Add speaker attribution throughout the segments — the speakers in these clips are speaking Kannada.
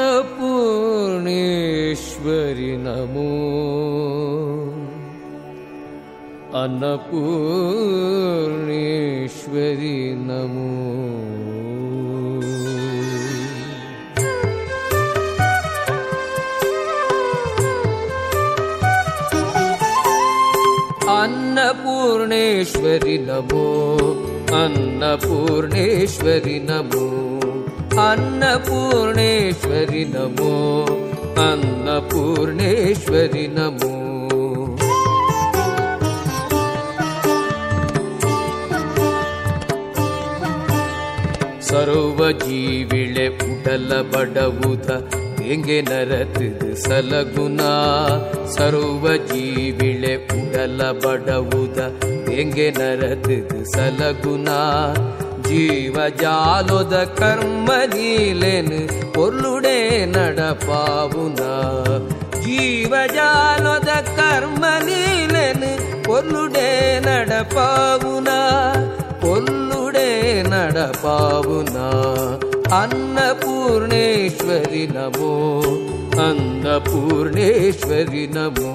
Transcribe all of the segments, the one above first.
Speaker 1: अन्नपूर्णेश्वरि नमो अन्नपूर्णेश्वरि नमो अन्नपूर्णेश्वरि नमो अन्नपूर्णेश्वरि नमो ಅನ್ನಪೂರ್ಣೇಶ್ವರಿ ನಮೋ ಅನ್ನಪೂರ್ಣೇಶ್ವರಿ ನಮೋ. ಸರೋವ ಜೀವಿಳೆ ಪುಟಲ ಬಡವುತ, ಹೆಂಗೆ ನರತ ಸಲಗುನ. ಸರೋವ ಜೀವಿಳೆ ಪುಟಲ ಬಡವುದ ಹೆಂಗೆ ನರತ ಸಲಗುನಾ. ஜீவஜாலுத கர்மநீலன் பொருளுடே நடப்பாவுனா ஜீவஜாலுத கர்மநீலன் பொருளுடே நடப்பாவுனா பொருளுடே நடப்பாவுனா அன்னபூர்ணேஸ்வரி நமோ அன்னபூர்ணேஸ்வரி நமோ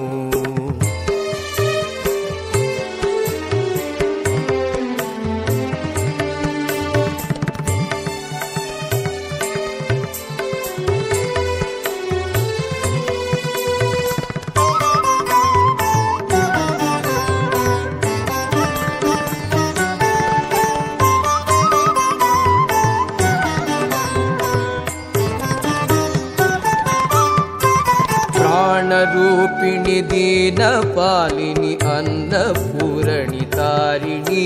Speaker 1: ज्ञानरूपिणि दीनपालिनि अन्नपूरणि तारिणी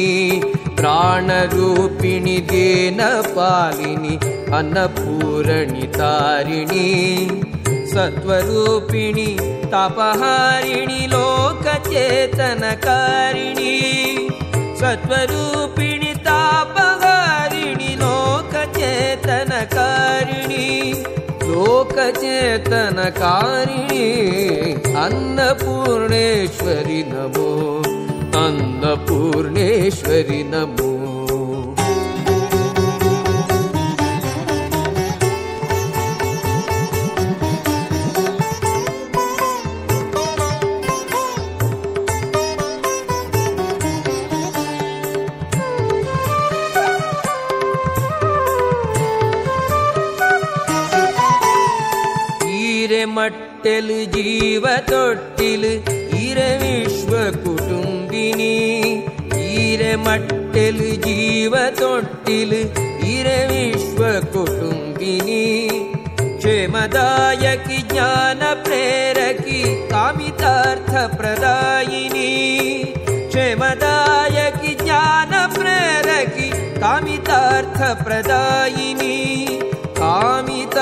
Speaker 1: प्राणरूपिणि दीनपालिनि अन्नपूरणि तारिणी सत्त्वरूपिणि तापहारिणि लोकचेतनकारिणि सत्त्वरूपिणि तापहारिणि लोकचेतनकारिणी। लोकचेतनकारिणी अन्नपूर्णेश्वरि नमो अन्नपूर्णेश्वरि नमो मटेल् जीवोटिल ईर विश्व कुटुम्बिनी ईरमटेल्ल जीवोटिल ईर विश्व कुटुम्बिनी क्षेमदायक ज्ञान प्रेरकी कामितार्थ प्रदायिनी क्षेमदायक ज्ञान प्रेरकी कामितार्थ प्रदायिनी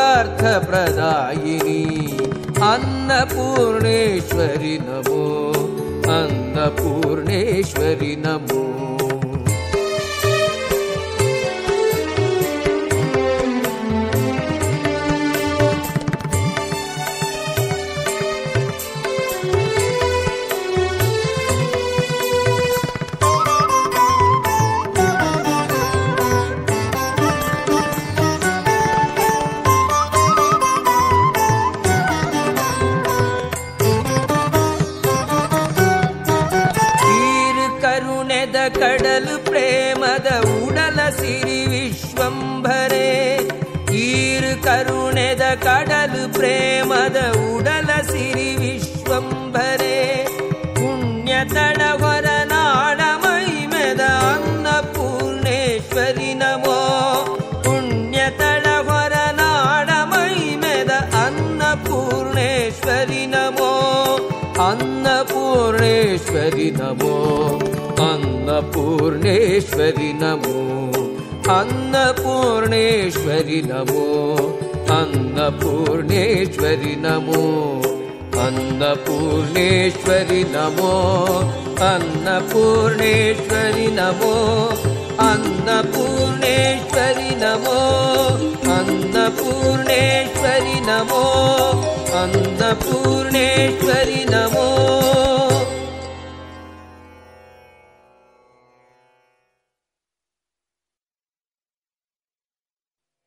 Speaker 1: सर्वार्थप्रदायिनी अन्नपूर्णेश्वरि नमो अन्नपूर्णेश्वरि नमो। ಕಡಲು ಪ್ರೇಮದ ಉಡಲ ಸಿರಿ ವಿಶ್ವಂಭರೆ ಈರು ಕರುಣೆದ ಕಡಲು ಪ್ರೇಮದ ಉಡಲ ಸಿರಿ ವಿಶ್ವಂಭರೆ ಪುಣ್ಯ ತಡವರ ನಾಡ ಮೈಮೆದ ಅನ್ನಪೂರ್ಣೇಶ್ವರಿ ನಮೋ ಪುಣ್ಯ ತಡವರ ನಾಡ ಮೈಮೆದ ಅನ್ನಪೂರ್ಣೇಶ್ವರಿ ನಮೋ अन्नपूर्णेश्वरि नमो अन्नपूर्णेश्वरि नमो अन्नपूर्णेश्वरि नमो अन्नपूर्णेश्वरि नमो अन्नपूर्णेश्वरि नमो अन्नपूर्णेश्वरि नमो अन्नपूर्णेश्वरि नमो अन्नपूर्णेश्वरि नमो अन्नपूर्णेश्वरि